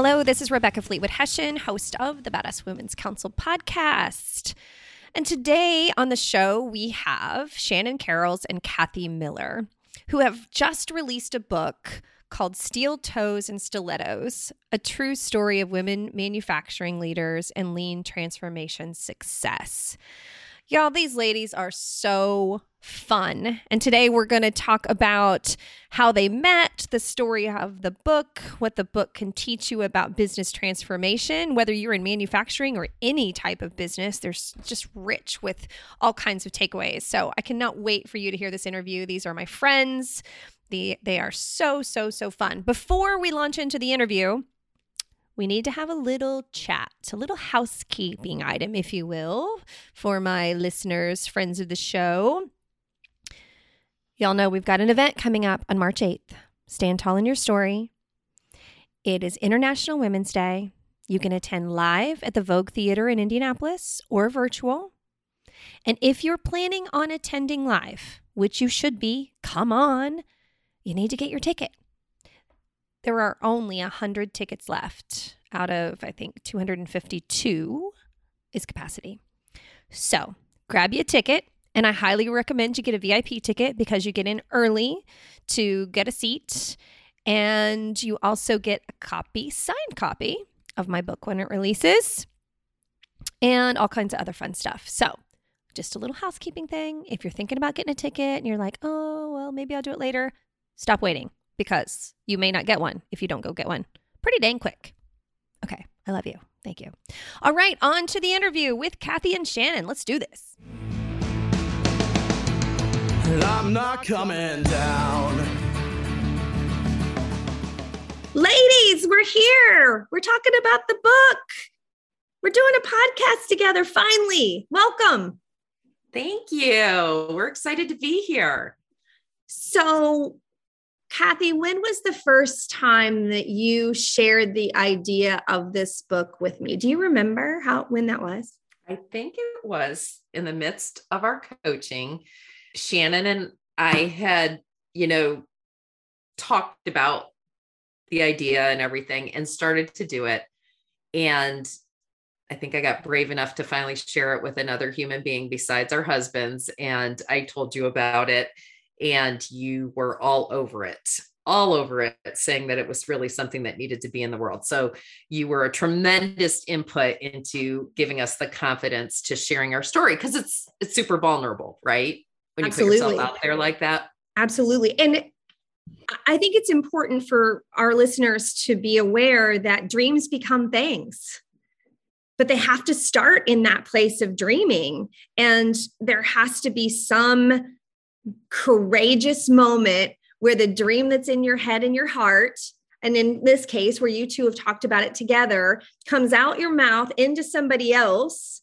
Hello, this is Rebecca Fleetwood Hession, host of the Badass Women's Council podcast. And today on the show, we have Shannon Karels and Kathy Miller, who have just released a book called Steel Toes and Stilettos A True Story of Women Manufacturing Leaders and Lean Transformation Success. Y'all, these ladies are so fun. And today we're going to talk about how they met, the story of the book, what the book can teach you about business transformation, whether you're in manufacturing or any type of business. There's just rich with all kinds of takeaways. So I cannot wait for you to hear this interview. These are my friends. The, they are so, so, so fun. Before we launch into the interview, we need to have a little chat, a little housekeeping item, if you will, for my listeners, friends of the show. Y'all know we've got an event coming up on March 8th. Stand tall in your story. It is International Women's Day. You can attend live at the Vogue Theater in Indianapolis or virtual. And if you're planning on attending live, which you should be, come on, you need to get your ticket. There are only 100 tickets left out of, I think, 252 is capacity. So grab your ticket. And I highly recommend you get a VIP ticket because you get in early to get a seat. And you also get a copy, signed copy of my book when it releases, and all kinds of other fun stuff. So, just a little housekeeping thing. If you're thinking about getting a ticket and you're like, oh, well, maybe I'll do it later, stop waiting because you may not get one if you don't go get one pretty dang quick. Okay, I love you. Thank you. All right, on to the interview with Kathy and Shannon. Let's do this. I'm not coming down. Ladies, we're here. We're talking about the book. We're doing a podcast together finally. Welcome. Thank you. We're excited to be here. So, Kathy, when was the first time that you shared the idea of this book with me? Do you remember how when that was? I think it was in the midst of our coaching. Shannon and I had, you know, talked about the idea and everything and started to do it. And I think I got brave enough to finally share it with another human being besides our husbands. And I told you about it, and you were all over it, all over it, saying that it was really something that needed to be in the world. So you were a tremendous input into giving us the confidence to sharing our story because it's it's super vulnerable, right? When you Absolutely. put yourself out there like that. Absolutely. And I think it's important for our listeners to be aware that dreams become things, but they have to start in that place of dreaming. And there has to be some courageous moment where the dream that's in your head and your heart, and in this case, where you two have talked about it together, comes out your mouth into somebody else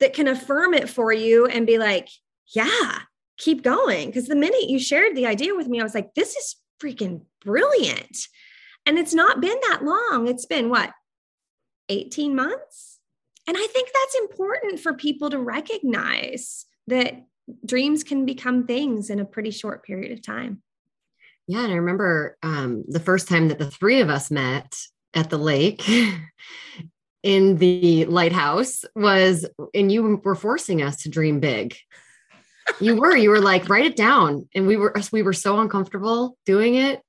that can affirm it for you and be like, yeah, keep going. Because the minute you shared the idea with me, I was like, this is freaking brilliant. And it's not been that long. It's been what, 18 months? And I think that's important for people to recognize that dreams can become things in a pretty short period of time. Yeah, and I remember um, the first time that the three of us met at the lake in the lighthouse was, and you were forcing us to dream big. You were, you were like, write it down, and we were, we were so uncomfortable doing it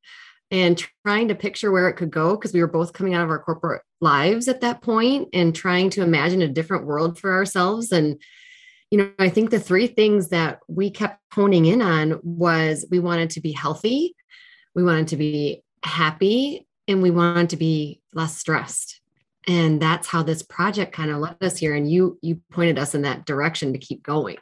and trying to picture where it could go because we were both coming out of our corporate lives at that point and trying to imagine a different world for ourselves and you know i think the three things that we kept honing in on was we wanted to be healthy we wanted to be happy and we wanted to be less stressed. And that's how this project kind of led us here. And you you pointed us in that direction to keep going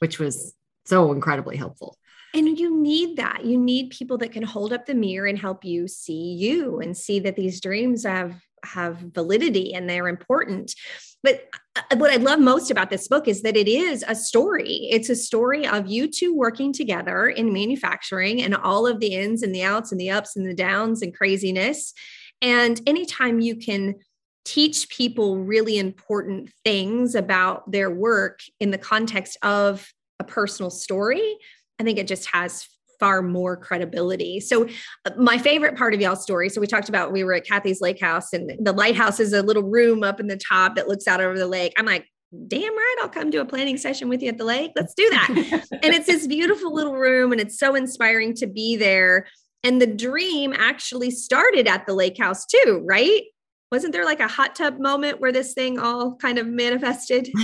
which was so incredibly helpful. And you need that. You need people that can hold up the mirror and help you see you and see that these dreams have have validity and they're important. But uh, what i love most about this book is that it is a story. It's a story of you two working together in manufacturing and all of the ins and the outs and the ups and the downs and craziness. And anytime you can teach people really important things about their work in the context of a personal story, I think it just has far more credibility. So, uh, my favorite part of y'all's story. So, we talked about we were at Kathy's lake house, and the lighthouse is a little room up in the top that looks out over the lake. I'm like, damn right, I'll come do a planning session with you at the lake. Let's do that. and it's this beautiful little room, and it's so inspiring to be there. And the dream actually started at the lake house, too, right? wasn't there like a hot tub moment where this thing all kind of manifested?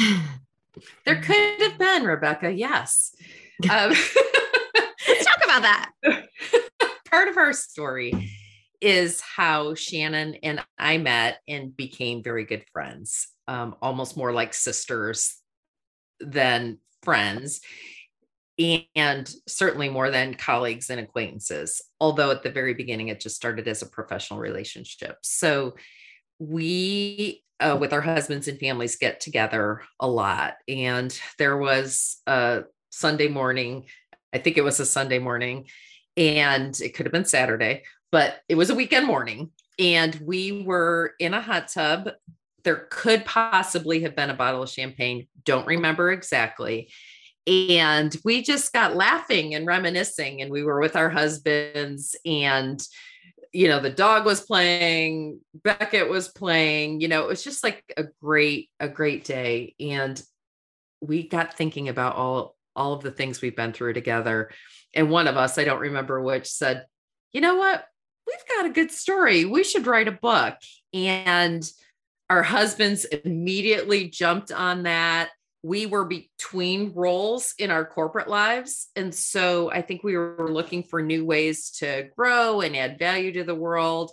There could have been, Rebecca. Yes. Um, Let's talk about that. part of our story is how Shannon and I met and became very good friends, um, almost more like sisters than friends, and certainly more than colleagues and acquaintances. Although at the very beginning, it just started as a professional relationship. So we uh, with our husbands and families get together a lot and there was a sunday morning i think it was a sunday morning and it could have been saturday but it was a weekend morning and we were in a hot tub. There could possibly have been a bottle of champagne don't remember exactly and we just got laughing and reminiscing and we were with our husbands and you know the dog was playing beckett was playing you know it was just like a great a great day and we got thinking about all all of the things we've been through together. And one of us i don't remember which said you know what? We've got a good story. We should write a book. And our husbands immediately jumped on that. We were between roles in our corporate lives. And so I think we were looking for new ways to grow and add value to the world.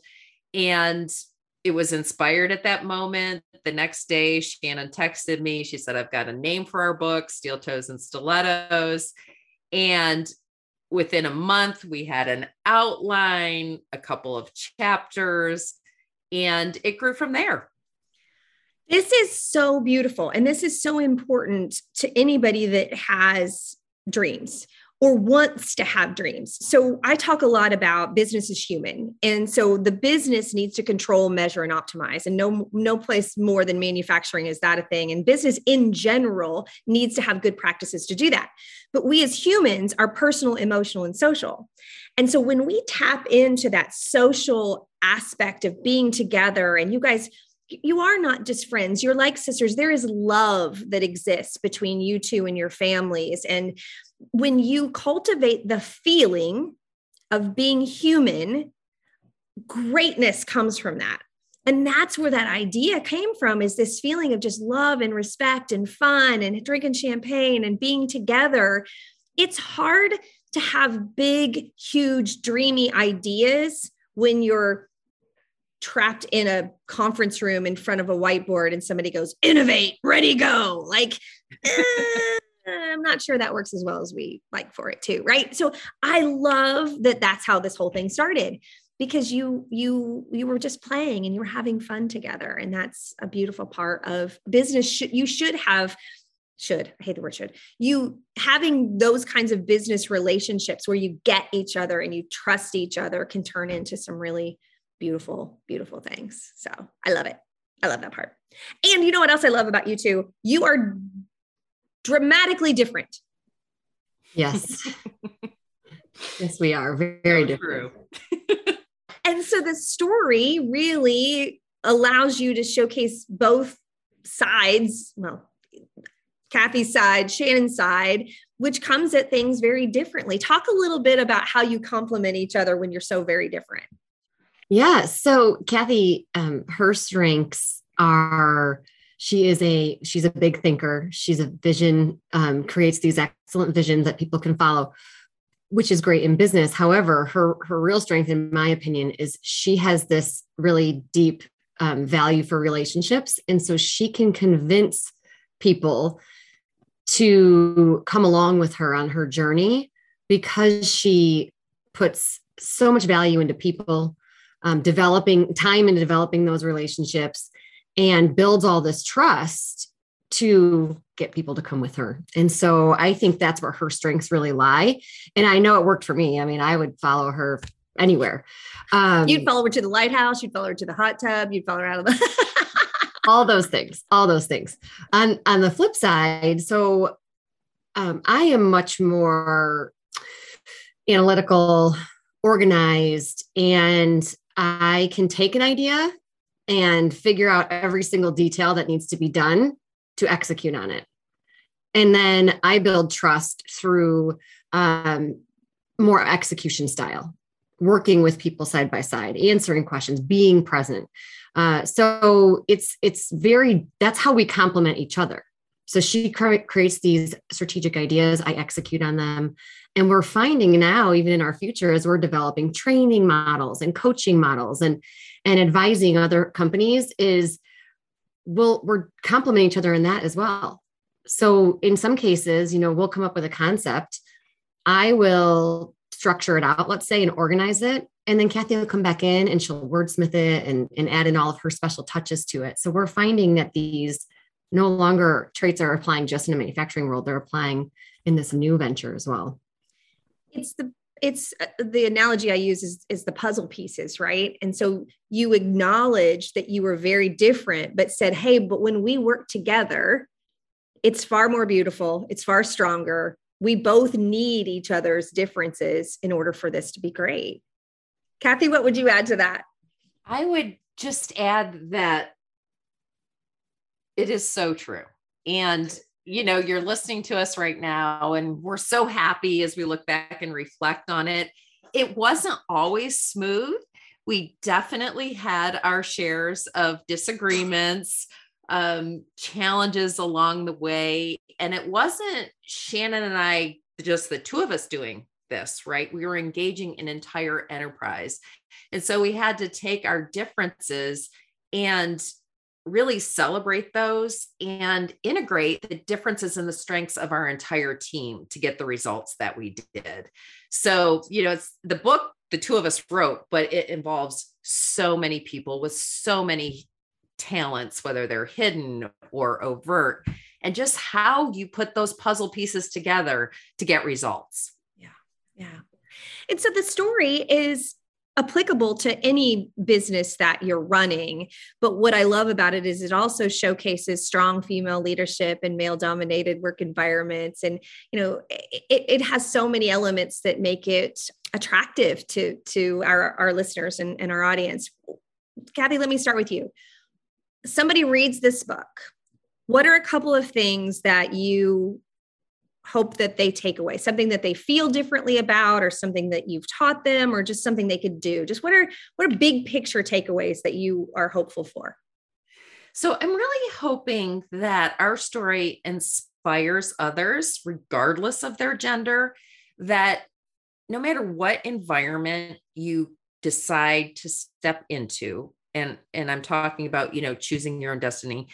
And it was inspired at that moment. The next day, Shannon texted me. She said, I've got a name for our book, Steel Toes and Stilettos. And within a month, we had an outline, a couple of chapters, and it grew from there. This is so beautiful. And this is so important to anybody that has dreams or wants to have dreams. So I talk a lot about business is human. And so the business needs to control, measure and optimize. And no no place more than manufacturing is that a thing. And business in general needs to have good practices to do that. But we as humans are personal, emotional and social. And so when we tap into that social aspect of being together and you guys you are not just friends you're like sisters there is love that exists between you two and your families and when you cultivate the feeling of being human greatness comes from that. And that's where that idea came from is this feeling of just love and respect and fun and drinking champagne and being together. It's hard to have big huge dreamy ideas when you're trapped in a conference room in front of a whiteboard and somebody goes innovate ready go. Like i'm not sure that works as well as we like for it too right so i love that that's how this whole thing started because you you you were just playing and you were having fun together and that's a beautiful part of business you should have should i hate the word should you having those kinds of business relationships where you get each other and you trust each other can turn into some really beautiful, beautiful things. So I love it. I love that part. And you know what else I love about you too You are dramatically different. Yes. yes, we are very different. and so the story really allows you to showcase both sides. Well, Kathy's side, Shannon's side, which comes at things very differently. Talk a little bit about how you complement each other when you're so very different. Yeah. So Kathy, um, her strengths are she is a she's a big thinker. She's a vision, um, creates these excellent visions that people can follow, which is great in business. However, her her real strength, in my opinion, is she has this really deep um, value for relationships, and so she can convince people to come along with her on her journey because she puts so much value into people um, developing time into developing those relationships and builds all this trust to get people to come with her. And so I think that's where her strengths really lie. And I know it worked for me. I mean, I would follow her anywhere. Um, you'd follow her to the lighthouse, you'd follow her to the hot tub, you'd follow her out of the all those things, all those things. On on the flip side, so um, I am much more analytical, organized, and I can take an idea and figure out every single detail that needs to be done to execute on it. And then I build trust through um, more execution style, working with people side by side, answering questions, being present. Uh, so it's it's very that's how we complement each other. So she cre- creates these strategic ideas, I execute on them. And we're finding now, even in our future, as we're developing training models and coaching models and, and advising other companies, is we'll, we're complementing each other in that as well. So in some cases, you know, we'll come up with a concept. I will structure it out, let's say, and organize it. And then Kathy will come back in and she'll wordsmith it and, and add in all of her special touches to it. So we're finding that these no longer traits are applying just in a manufacturing world, they're applying in this new venture as well. It's the it's uh, the analogy I use is, is the puzzle pieces, right? And so you acknowledge that you were very different, but said, hey, but when we work together, it's far more beautiful, it's far stronger. We both need each other's differences in order for this to be great. Kathy, what would you add to that? I would just add that it is so true. And, you know, you're listening to us right now, and we're so happy as we look back and reflect on it. It wasn't always smooth. We definitely had our shares of disagreements, um, challenges along the way. And it wasn't Shannon and I, just the two of us doing this, right? We were engaging an entire enterprise. And so we had to take our differences and really celebrate those and integrate the differences and the strengths of our entire team to get the results that we did. So, you know, it's the book the two of us wrote, but it involves so many people with so many talents, whether they're hidden or overt, and just how you put those puzzle pieces together to get results. Yeah. Yeah. And so the story is applicable to any business that you're running. But what I love about it is it also showcases strong female leadership and male dominated work environments. And, you know, it, it has so many elements that make it attractive to, to our, our listeners and, and our audience. Kathy, let me start with you. Somebody reads this book. What are a couple of things that you hope that they take away something that they feel differently about or something that you've taught them or just something they could do. Just what are what are big picture takeaways that you are hopeful for? So i'm really hoping that our story inspires others regardless of their gender that no matter what environment you decide to step into and and i'm talking about you know choosing your own destiny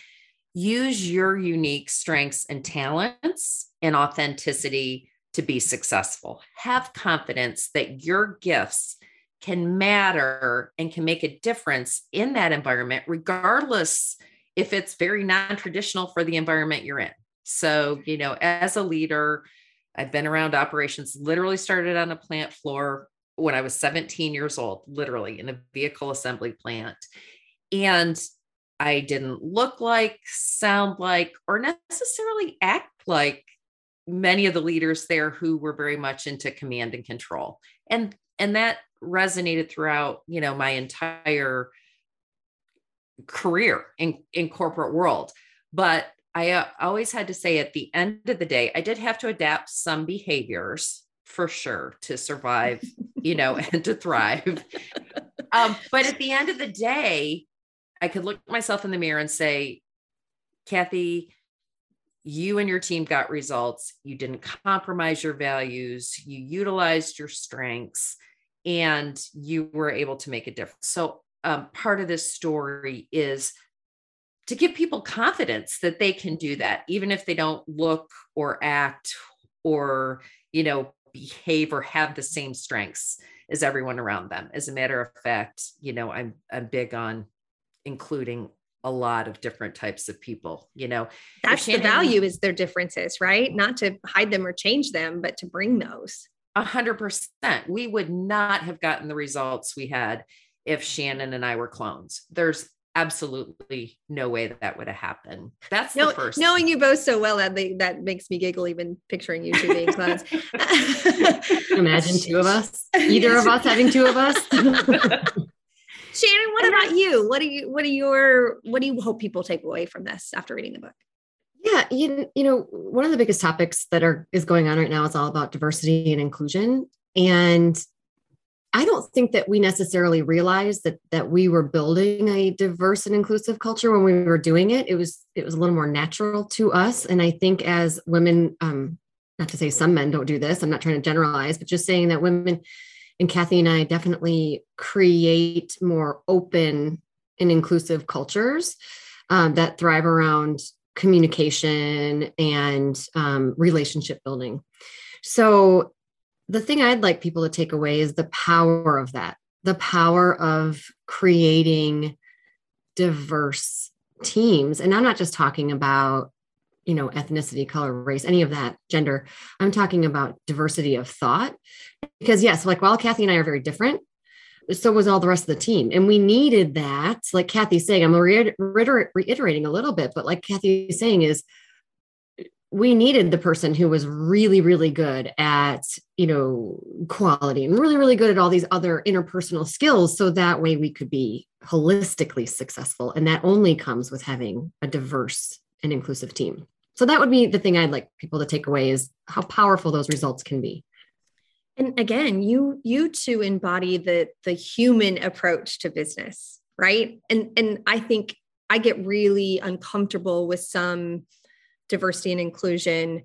use your unique strengths and talents and authenticity to be successful. Have confidence that your gifts can matter and can make a difference in that environment, regardless if it's very non traditional for the environment you're in. So, you know, as a leader, I've been around operations, literally started on a plant floor when I was 17 years old, literally in a vehicle assembly plant. And I didn't look like, sound like, or necessarily act like many of the leaders there who were very much into command and control. And and that resonated throughout, you know, my entire career in in corporate world. But I uh, always had to say at the end of the day, I did have to adapt some behaviors for sure to survive, you know, and to thrive. Um, but at the end of the day, I could look myself in the mirror and say, Kathy, you and your team got results. You didn't compromise your values. You utilized your strengths and you were able to make a difference. So, um, part of this story is to give people confidence that they can do that, even if they don't look or act or, you know, behave or have the same strengths as everyone around them. As a matter of fact, you know, I'm I'm big on including a lot of different types of people, you know. That's the value is their differences, right? Not to hide them or change them, but to bring those. A hundred percent. We would not have gotten the results we had if Shannon and I were clones. There's absolutely no way that, that would have happened. That's no, the first. Knowing you both so well, that that makes me giggle even picturing you two being clones. Imagine two of us, either of us having two of us. Shannon, what about you? What do you what do your what do you hope people take away from this after reading the book? Yeah, you, you know, one of the biggest topics that are is going on right now is all about diversity and inclusion. And I don't think that we necessarily realized that that we were building a diverse and inclusive culture when we were doing it. It was it was a little more natural to us. And I think as women, um, not to say some men don't do this, I'm not trying to generalize, but just saying that women and Kathy and I definitely create more open and inclusive cultures um, that thrive around communication and um, relationship building. So, the thing I'd like people to take away is the power of that, the power of creating diverse teams. And I'm not just talking about you know ethnicity color race any of that gender i'm talking about diversity of thought because yes like while kathy and i are very different so was all the rest of the team. And we needed that. Like kathy's saying i'm reiter- reiterating a little bit but like kathy's saying is we needed the person who was really really good at you know quality and really really good at all these other interpersonal skills so that way we could be holistically successful. And that only comes with having a diverse and inclusive team. So that would be the thing I'd like people to take away is how powerful those results can be. And again, you you two embody the the human approach to business, right? And and I think I get really uncomfortable with some diversity and inclusion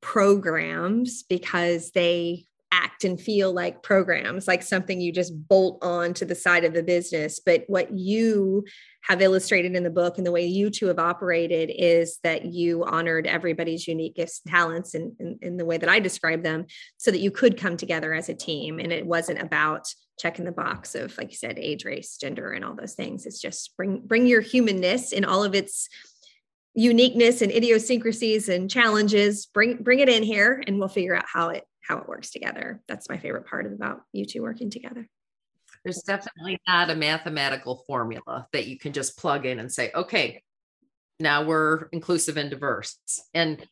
programs because they act and feel like programs, like something you just bolt on to the side of the business. But what you have illustrated in the book and the way you two have operated is that you honored everybody's unique gifts and talents in, in, in the way that I describe them so that you could come together as a team. And it wasn't about checking the box of, like you said, age, race, gender, and all those things. It's just bring bring your humanness in all of its uniqueness and idiosyncrasies and challenges bring bring it in here and we'll figure out how it how it works together. That's my favorite part about you two working together. There's definitely not a mathematical formula that you can just plug in and say, okay, now we're inclusive and diverse. And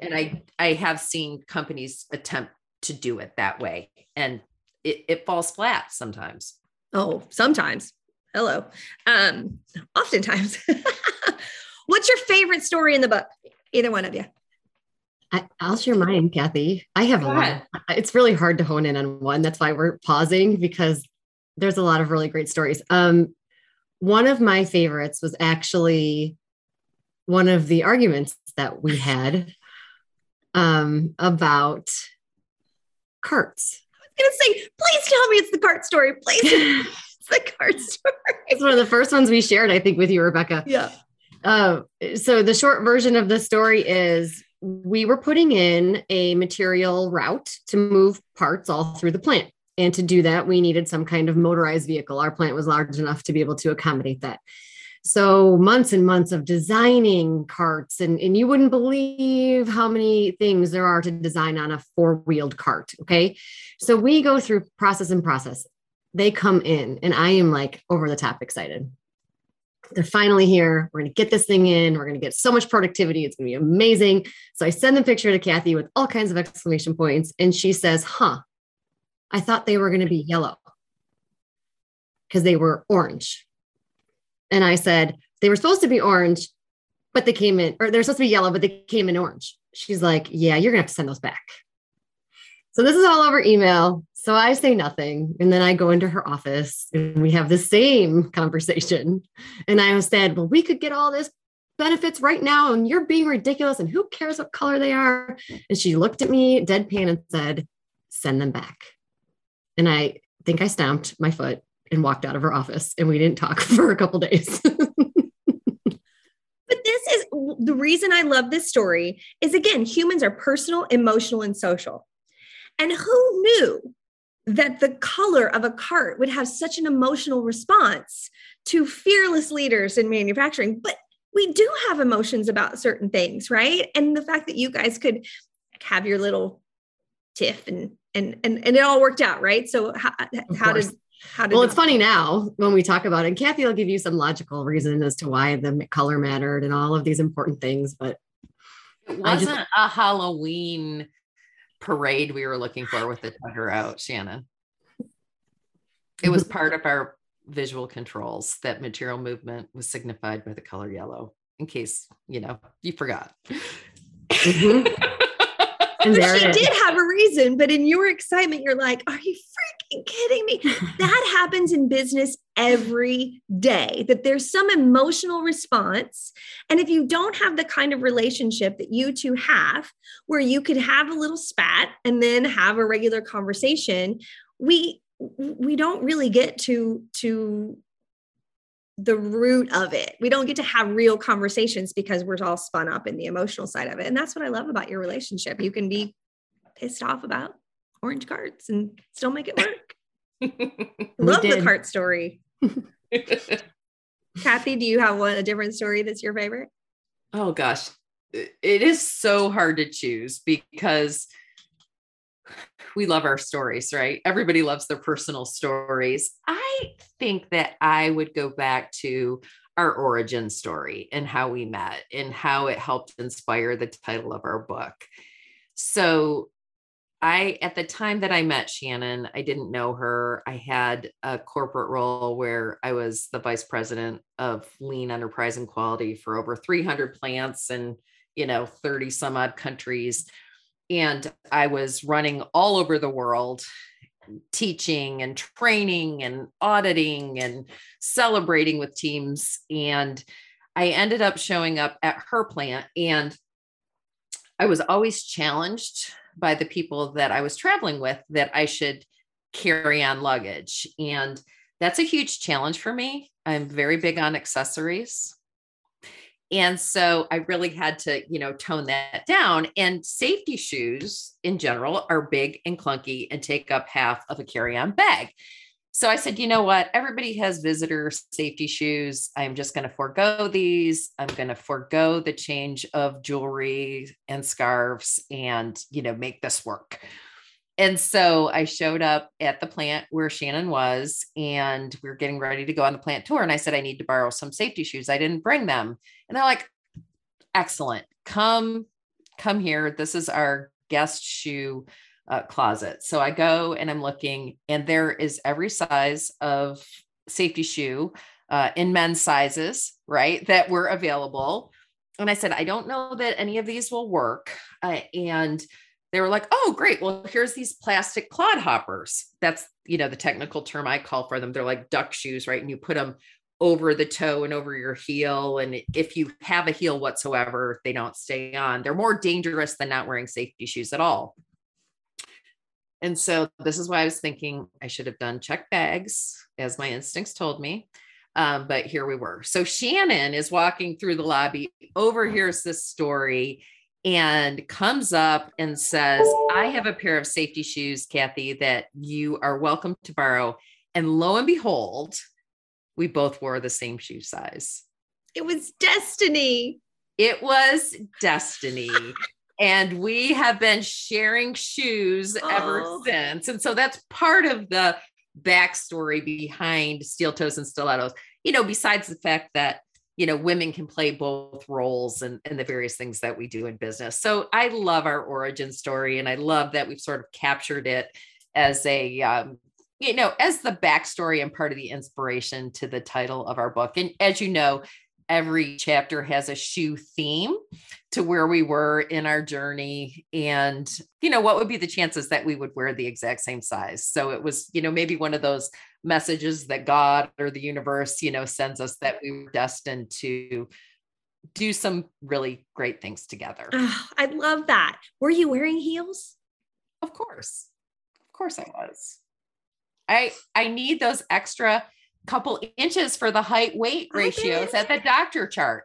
and I I have seen companies attempt to do it that way. And it, it falls flat sometimes. Oh, sometimes. Hello. Um, oftentimes. What's your favorite story in the book? Either one of you. I, will share mine, Kathy. I have Go a lot. It's really hard to hone in on one. That's why we're pausing because there's a lot of really great stories. Um, one of my favorites was actually one of the arguments that we had um, about carts. I was going to say, please tell me it's the cart story. Please. it's the cart story. It's one of the first ones we shared, I think, with you, Rebecca. Yeah. Uh, so the short version of the story is we were putting in a material route to move parts all through the plant. And to do that, we needed some kind of motorized vehicle. Our plant was large enough to be able to accommodate that. So, months and months of designing carts, and, and you wouldn't believe how many things there are to design on a four wheeled cart. Okay. So, we go through process and process. They come in, and I am like over the top excited they're finally here. We're going to get this thing in. We're going to get so much productivity. It's going to be amazing. So I send the picture to Kathy with all kinds of exclamation points. And she says, Huh, I thought they were going to be yellow because they were orange. And I said, They were supposed to be orange, but they came in, or they're supposed to be yellow, but they came in orange. She's like, Yeah, you're going to have to send those back. So this is all over email. So I say nothing. And then I go into her office and we have the same conversation. And I said, Well, we could get all this benefits right now. And you're being ridiculous. And who cares what color they are? And she looked at me deadpan and said, Send them back. And I think I stamped my foot and walked out of her office. And we didn't talk for a couple days. But this is the reason I love this story is again, humans are personal, emotional, and social. And who knew that the color of a cart would have such an emotional response to fearless leaders in manufacturing. But we do have emotions about certain things, right? And the fact that you guys could have your little tiff and and and, and it all worked out, right? So how, how did how did well, it's funny now when we talk about it. And Kathy will give you some logical reason as to why the color mattered and all of these important things. But it wasn't just, a Halloween parade we were looking for with the tugger out, Shannon. It was part of our visual controls that material movement was signified by the color yellow, in case you know you forgot. Mm-hmm. and there she did have a reason, but in your excitement, you're like, "Are you freaking kidding me?" that happens in business every day. That there's some emotional response, and if you don't have the kind of relationship that you two have, where you could have a little spat and then have a regular conversation, we we don't really get to to the root of it. We don't get to have real conversations because we're all spun up in the emotional side of it. And that's what I love about your relationship. You can be pissed off about orange carts and still make it work. love the cart story. Kathy, do you have one a different story that's your favorite? Oh gosh. It is so hard to choose because we love our stories, right? Everybody loves their personal stories. I think that I would go back to our origin story and how we met and how it helped inspire the title of our book. So, I, at the time that I met Shannon, I didn't know her. I had a corporate role where I was the vice president of lean enterprise and quality for over 300 plants and, you know, 30 some odd countries and I was running all over the world teaching and training and auditing and celebrating with teams and I ended up showing up at her plant and I was always challenged by the people that I was traveling with that I should carry on luggage and that's a huge challenge for me. I'm very big on accessories. And so I really had to, you know, tone that down. And safety shoes in general are big and clunky and take up half of a carry on bag. So I said, you know what? Everybody has visitor safety shoes. I'm just going to forego these. I'm going to forego the change of jewelry and scarves and, you know, make this work. And so I showed up at the plant where Shannon was, and we were getting ready to go on the plant tour. And I said, I need to borrow some safety shoes. I didn't bring them. And they're like, excellent. Come, come here. This is our guest shoe uh, closet. So I go and I'm looking, and there is every size of safety shoe uh, in men's sizes, right, that were available. And I said, I don't know that any of these will work. Uh, and they were like, oh, great. Well, here's these plastic clodhoppers. That's, you know, the technical term I call for them. They're like duck shoes, right? And you put them over the toe and over your heel. And if you have a heel whatsoever, they don't stay on. They're more dangerous than not wearing safety shoes at all. And so this is why I was thinking I should have done check bags, as my instincts told me. Um, but here we were. So Shannon is walking through the lobby, overhears this story, and comes up and says, I have a pair of safety shoes, Kathy, that you are welcome to borrow. And lo and behold, we both wore the same shoe size. It was destiny. It was destiny. and we have been sharing shoes oh. ever since. And so that's part of the backstory behind steel toes and stilettos. You know, besides the fact that you know women can play both roles and, and the various things that we do in business so i love our origin story and i love that we've sort of captured it as a um, you know as the backstory and part of the inspiration to the title of our book and as you know every chapter has a shoe theme to where we were in our journey and you know what would be the chances that we would wear the exact same size? So it was you know maybe one of those messages that god or the universe you know sends us that we were destined to do some really great things together. Oh, i love that. Were you wearing heels? Of course. Of course i was i i need those extra couple inches for the height weight ratios at the doctor chart.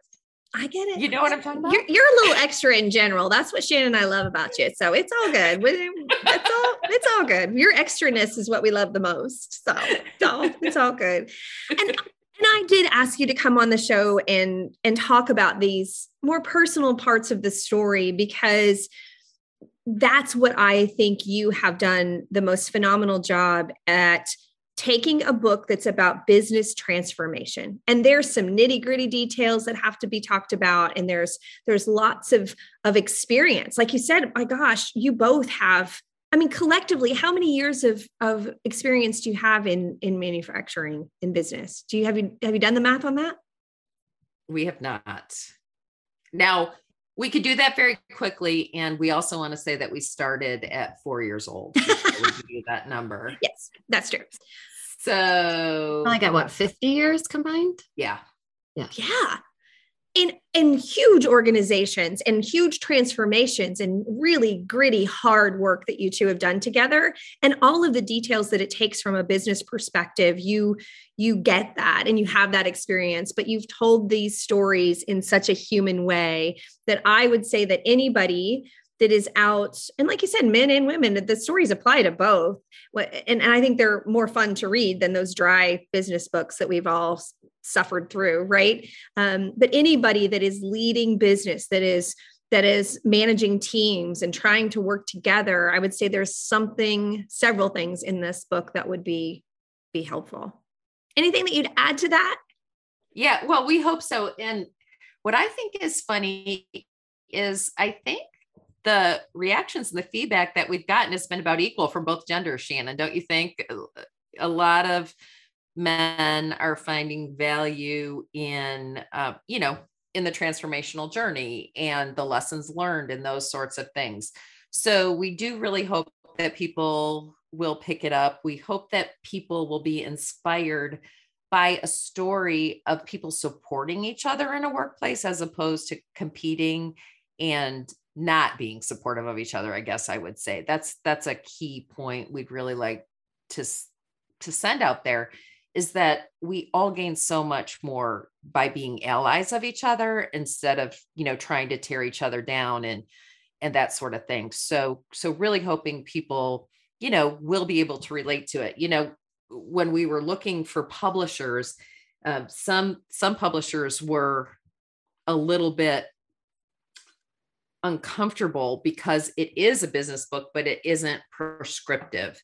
I get it. You know what I'm talking about? You're, you're a little extra in general. That's what Shannon and I love about you. So it's all good. It's all it's all good. Your extraness is what we love the most. So it's all it's all good. And and I did ask you to come on the show and and talk about these more personal parts of the story because that's what I think you have done the most phenomenal job at taking a book that's about business transformation. And there's some nitty gritty details that have to be talked about and there's there's lots of of experience. Like you said my gosh you both have i mean collectively how many years of of experience do you have in in manufacturing in business? Do you have you have you done the math on that? We have not. Now, we could do that very quickly. And we also want to say that we started at four years old. we give you that number. yes that's true So, I got what 50 years combined. Yeah. Yeah. yeah in in huge organizations and huge transformations and really gritty hard work that you two have done together. And all of the details that it takes from a business perspective you you get that and you have that experience but you've told these stories in such a human way that i would say that anybody that is out. And like you said men and women the stories apply to both. And, and i think they're more fun to read than those dry business books that we've all suffered through right? Um, but anybody that is leading business that is that is managing teams and trying to work together i would say there's something several things in this book that would be be helpful. Anything that you'd add to that? Yeah, well, we hope so. And what I think is funny is I think the reactions and the feedback that we've gotten has been about equal from both genders, Shannon. Don't you think? A lot of men are finding value in, uh, you know, in the transformational journey and the lessons learned and those sorts of things. So we do really hope that people will pick it up. We hope that people will be inspired by a story of people supporting each other in a workplace as opposed to competing and not being supportive of each other i guess i would say. That's that's a key point we'd really like to to send out there is that we all gain so much more by being allies of each other instead of you know trying to tear each other down and and that sort of thing. So so really hoping people you know will be able to relate to it. You know when we were looking for publishers um, some some publishers were a little bit uncomfortable because it is a business book but it isn't prescriptive.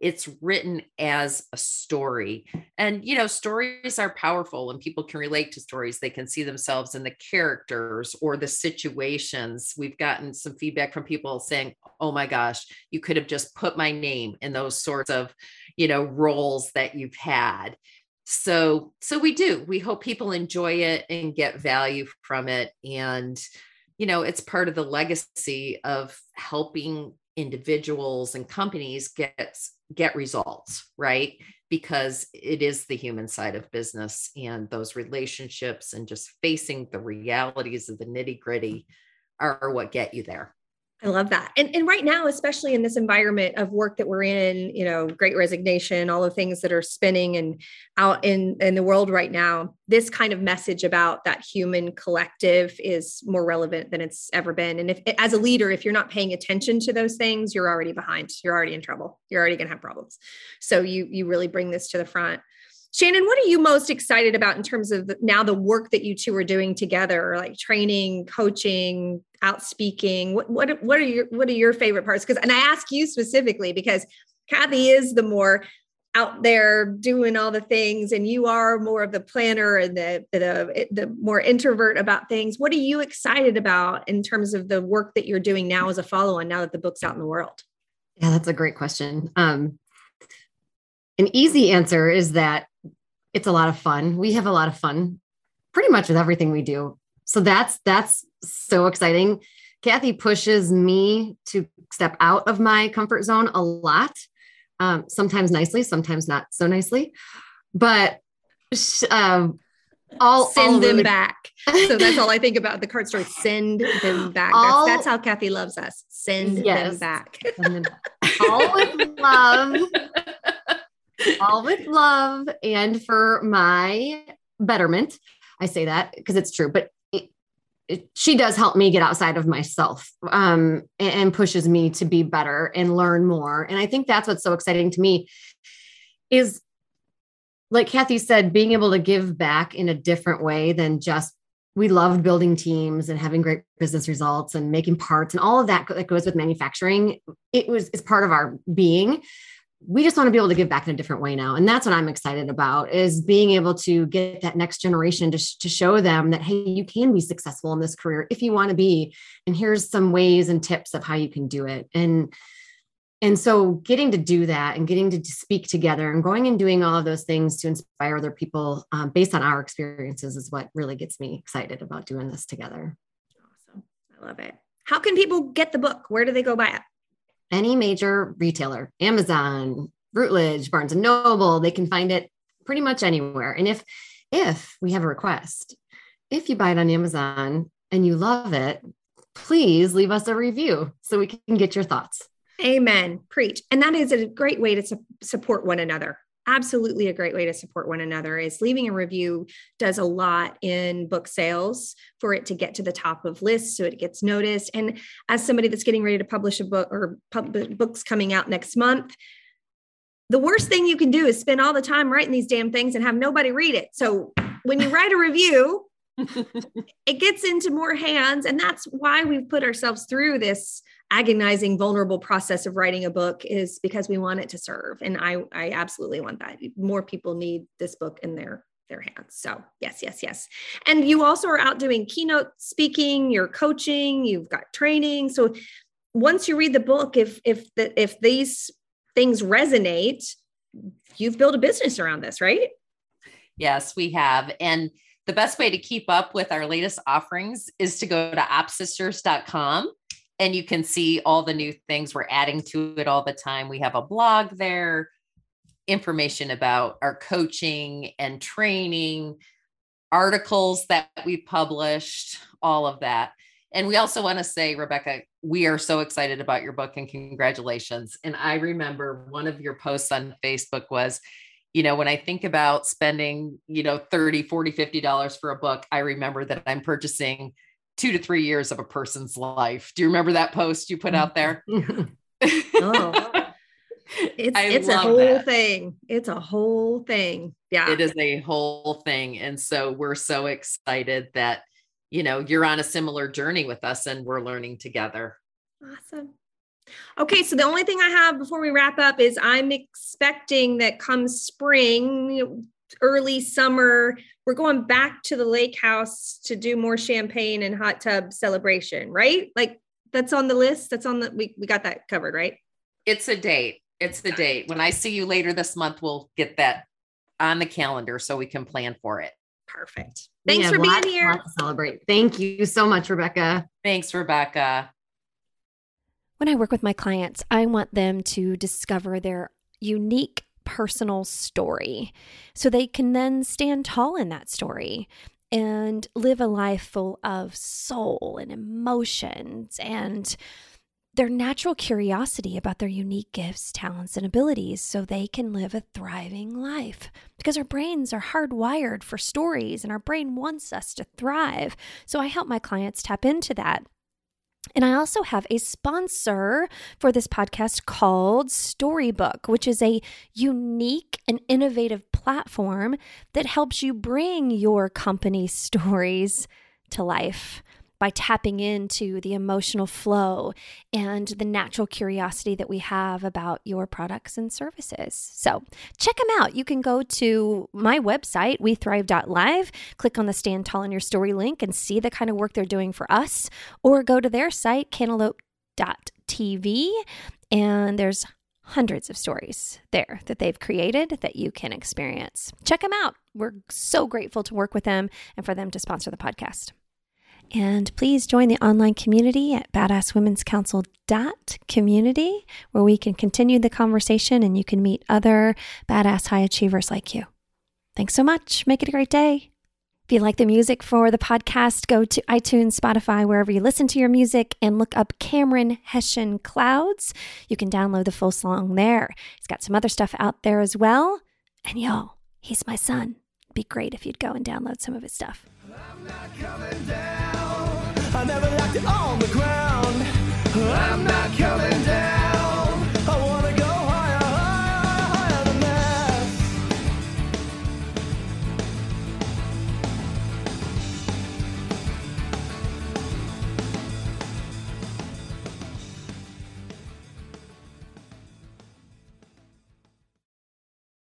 It's written as a story. And you know stories are powerful and people can relate to stories. They can see themselves in the characters or the situations. We've gotten some feedback from people saying oh my gosh you could have just put my name in those sorts of you know roles that you've had. So so we do. We hope people enjoy it and get value from it and you know it's part of the legacy of helping individuals and companies get get results right? Because it is the human side of business and those relationships and just facing the realities of the nitty gritty are what get you there I love that. And, and right now, especially in this environment of work that we're in, you know, great resignation, all the things that are spinning and out in, in the world right now, this kind of message about that human collective is more relevant than it's ever been. And if as a leader, if you're not paying attention to those things, you're already behind. You're already in trouble. You're already to have problems. So you you really bring this to the front. Shannon, what are you most excited about in terms of now the work that you two are doing together, like training, coaching, out speaking? What what what are your what are your favorite parts? Because and I ask you specifically because Kathy is the more out there doing all the things, and you are more of the planner and the the the more introvert about things. What are you excited about in terms of the work that you're doing now as a follow-on now that the book's out in the world? Yeah, that's a great question. Um, an easy answer is that it's a lot of fun. We have a lot of fun pretty much with everything we do. So that's that's so exciting. Kathy pushes me to step out of my comfort zone a lot. Um, sometimes nicely, sometimes not so nicely. But um, I'll send all them really- back. So that's all I think about the card story. Send them back. All- that's, that's how Kathy loves us. Send them back. send them back. all with love. all with love and for my betterment. I say that because it's true, but she does help me get outside of myself um, and, and pushes me to be better and learn more. And I think that's what's so exciting to me is like Kathy said, being able to give back in a different way than just we loved building teams and having great business results and making parts and all of that that goes with manufacturing. It was is part of our being we just want to be able to give back in a different way now and that's what i'm excited about is being able to get that next generation to, sh- to show them that hey you can be successful in this career if you want to be and here's some ways and tips of how you can do it and and so getting to do that and getting to speak together and going and doing all of those things to inspire other people um, based on our experiences is what really gets me excited about doing this together. Awesome. I love it. How can people get the book? Where do they go buy it any major retailer, Amazon, Routledge, Barnes and Noble, they can find it pretty much anywhere. And if if we have a request, if you buy it on Amazon and you love it, please leave us a review so we can get your thoughts. Amen. Preach. And that is a great way to su- support one another absolutely a great way to support one another is leaving a review does a lot in book sales for it to get to the top of lists so it gets noticed. And as somebody that's getting ready to publish a book or pub- books coming out next month the worst thing you can do is spend all the time writing these damn things and have nobody read it. So when you write a review it gets into more hands and that's why we've put ourselves through this agonizing vulnerable process of writing a book is because we want it to serve. And i i absolutely want that. More people need this book in their their hands. So yes yes yes. And you also are out doing keynote speaking you're coaching you've got training. So once you read the book if if the if these things resonate you've built a business around this right? Yes we have. And the best way to keep up with our latest offerings is to go to opsisters.com and you can see all the new things we're adding to it all the time. We have a blog there, information about our coaching and training, articles that we published, all of that. And we also want to say, Rebecca, we are so excited about your book and congratulations. And I remember one of your posts on Facebook was, you know when i think about spending you know 30 40 50 dollars for a book i remember that i'm purchasing two to three years of a person's life. Do you remember that post you put out there? Oh. It's it's a whole that. thing. It's a whole thing. Yeah. It is a whole thing. And so we're so excited that you know you're on a similar journey with us and we're learning together. Awesome. Okay, so the only thing I have before we wrap up is I'm expecting that come spring, early summer, we're going back to the lake house to do more champagne and hot tub celebration, right? Like that's on the list. That's on the we, we got that covered, right? It's a date. It's the date. When I see you later this month, we'll get that on the calendar so we can plan for it. Perfect. Thanks for being here. to celebrate. Thank you so much, Rebecca. Thanks, Rebecca. When I work with my clients, I want them to discover their unique personal story so they can then stand tall in that story and live a life full of soul and emotions and their natural curiosity about their unique gifts, talents, and abilities so they can live a thriving life. Because our brains are hardwired for stories and our brain wants us to thrive. So I help my clients tap into that. And I also have a sponsor for this podcast called Storybook, which is a unique and innovative platform that helps you bring your company stories to life by tapping into the emotional flow and the natural curiosity that we have about your products and services. So check them out. You can go to my website, wethrive.live, click on the Stand Tall in Your Story link and see the kind of work they're doing for us, or go to their site, cantaloupe.tv, and there's hundreds of stories there that they've created that you can experience. Check them out. We're so grateful to work with them and for them to sponsor the podcast. And please join the online community at badasswomen'scouncil.community, where we can continue the conversation and you can meet other badass high achievers like you. Thanks so much. Make it a great day. If you like the music for the podcast, go to iTunes, Spotify, wherever you listen to your music, and look up Cameron Hession Clouds. You can download the full song there. He's got some other stuff out there as well. And y'all, he's my son. It'd be great if you'd go and download some of his stuff. I never liked it on the ground. I'm not coming